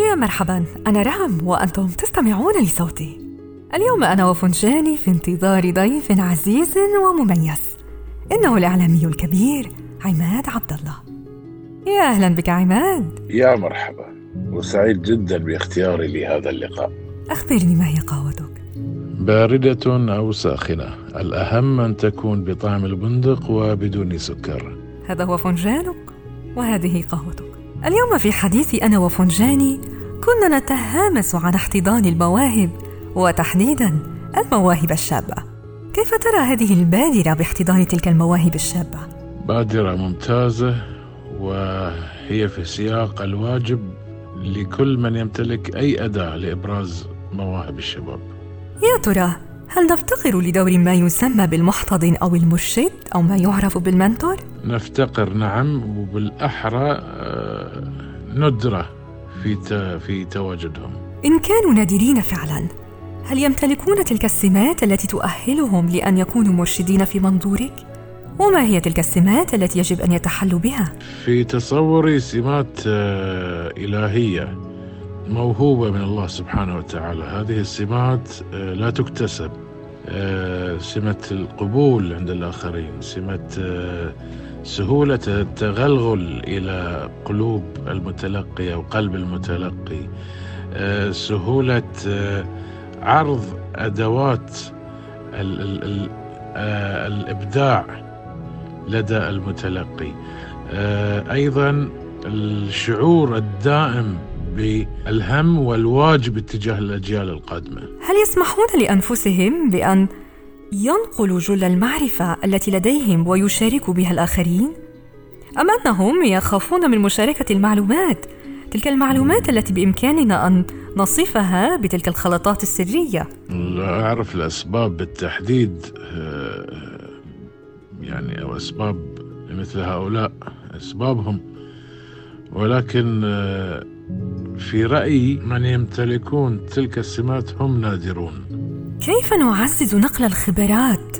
يا مرحبا أنا رام وأنتم تستمعون لصوتي. اليوم أنا وفنجاني في انتظار ضيف عزيز ومميز. إنه الإعلامي الكبير عماد عبد الله يا أهلا بك عماد. يا مرحبا. وسعيد جدا باختياري لهذا اللقاء. أخبرني ما هي قهوتك باردة أو ساخنة. الأهم أن تكون بطعم البندق وبدون سكر. هذا هو فنجانك وهذه قهوتك اليوم في حديث أنا وفنجاني كنا نتهامس عن احتضان المواهب وتحديدا المواهب الشابة كيف ترى هذه البادرة باحتضان تلك المواهب الشابة؟ بادرة ممتازة وهي في سياق الواجب لكل من يمتلك أي أداة لإبراز مواهب الشباب يا ترى هل نفتقر لدور ما يسمى بالمحتضن أو المرشد أو ما يعرف بالمنتور؟ نفتقر نعم وبالأحرى آه، ندرة في في تواجدهم إن كانوا نادرين فعلا هل يمتلكون تلك السمات التي تؤهلهم لأن يكونوا مرشدين في منظورك؟ وما هي تلك السمات التي يجب أن يتحلوا بها؟ في تصوري سمات آه، إلهية موهوبة من الله سبحانه وتعالى هذه السمات آه، لا تكتسب آه، سمة القبول عند الآخرين سمة سهولة التغلغل إلى قلوب المتلقي أو قلب المتلقي. سهولة عرض أدوات ال ال ال آه الإبداع لدى المتلقي. آه أيضا الشعور الدائم بالهم والواجب اتجاه الأجيال القادمة. هل يسمحون لأنفسهم بأن ينقلوا جل المعرفة التي لديهم ويشاركوا بها الآخرين؟ أم أنهم يخافون من مشاركة المعلومات؟ تلك المعلومات التي بإمكاننا أن نصفها بتلك الخلطات السرية. لا أعرف الأسباب بالتحديد آه، يعني أو أسباب مثل هؤلاء أسبابهم. ولكن آه، في رأيي من يمتلكون تلك السمات هم نادرون. كيف نعزز نقل الخبرات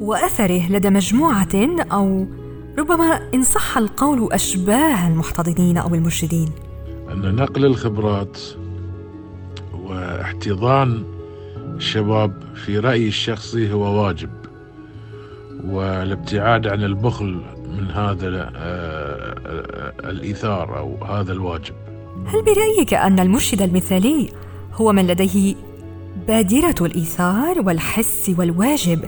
وأثره لدى مجموعة أو ربما إن صح القول أشباه المحتضنين أو المرشدين؟ أن نقل الخبرات واحتضان الشباب في رأيي الشخصي هو واجب والابتعاد عن البخل من هذا آه، آه، الإيثار أو هذا الواجب. هل برأيك أن المرشد المثالي هو من لديه بادرة الإيثار والحس والواجب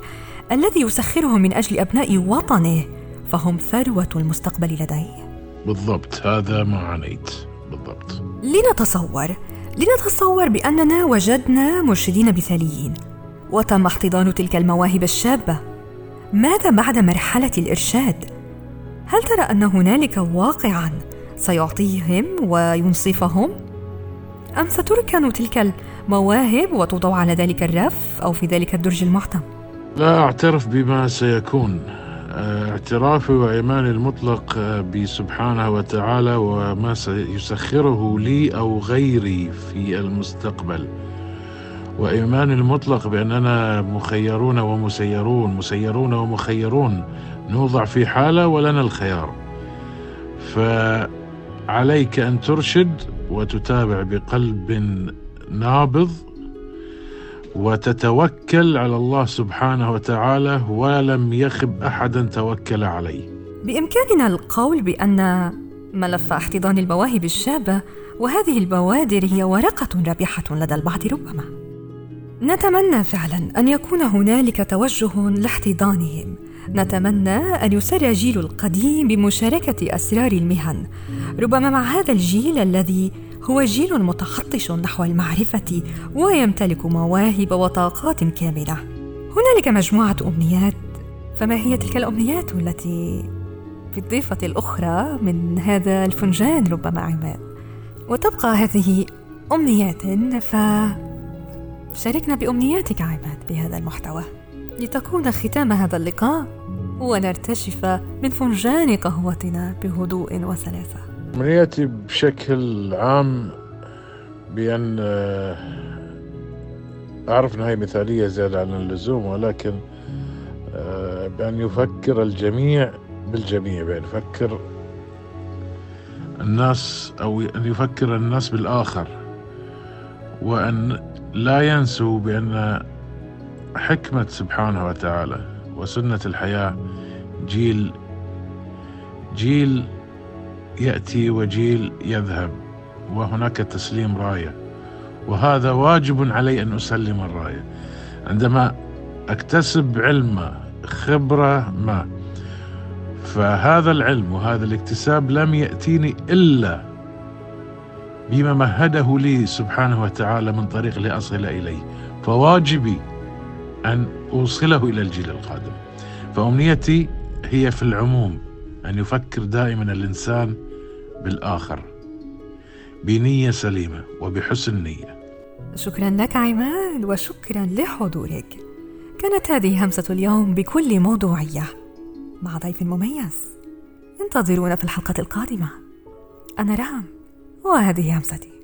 الذي يسخره من أجل أبناء وطنه فهم ثروة المستقبل لديه بالضبط هذا ما عنيت بالضبط لنتصور لنتصور بأننا وجدنا مرشدين مثاليين وتم احتضان تلك المواهب الشابة ماذا بعد مرحلة الإرشاد؟ هل ترى أن هنالك واقعا سيعطيهم وينصفهم؟ أم ستركن تلك المواهب وتوضع على ذلك الرف أو في ذلك الدرج المحتم؟ لا أعترف بما سيكون. اعترافي وإيماني المطلق بسبحانه وتعالى وما سيسخره لي أو غيري في المستقبل. وإيماني المطلق بأننا مخيرون ومسيرون مسيرون ومخيرون. نوضع في حالة ولنا الخيار. فعليك أن ترشد وتتابع بقلب نابض وتتوكل على الله سبحانه وتعالى ولم يخب أحدا توكل عليه. بإمكاننا القول بأن ملف احتضان المواهب الشابة وهذه البوادر هي ورقة رابحة لدى البعض ربما. نتمنى فعلا أن يكون هنالك توجه لاحتضانهم. نتمنى أن يسر جيل القديم بمشاركة أسرار المهن. ربما مع هذا الجيل الذي هو جيل متخطش نحو المعرفة ويمتلك مواهب وطاقات كاملة. هنالك مجموعة أمنيات، فما هي تلك الأمنيات التي في الضيفة الأخرى من هذا الفنجان ربما عماد؟ وتبقى هذه أمنيات فشاركنا بأمنياتك عماد بهذا المحتوى لتكون ختام هذا اللقاء ونرتشف من فنجان قهوتنا بهدوء وسلاسة. أمنيتي بشكل عام بأن آه، أعرف أنها مثالية زيادة عن اللزوم ولكن آه، بأن يفكر الجميع بالجميع بأن يفكر الناس أو أن يفكر الناس بالآخر وأن لا ينسوا بأن حكمة سبحانه وتعالى وسنة الحياة جيل جيل يأتي وجيل يذهب وهناك تسليم راية. وهذا واجب علي أن أسلم الراية. عندما أكتسب علم خبرة ما فهذا العلم وهذا الاكتساب لم يأتيني إلا بما مهده لي سبحانه وتعالى من طريق لأصل إليه. فواجبي أن أوصله إلى الجيل القادم. فأمنيتي هي في العموم أن يفكر دائما الإنسان بالآخر بنية سليمة وبحسن نية. شكرا لك عماد وشكرا لحضورك. كانت هذه همسة اليوم بكل موضوعية. مع ضيف مميز انتظرونا في الحلقة القادمة. أنا رام وهذه همستي.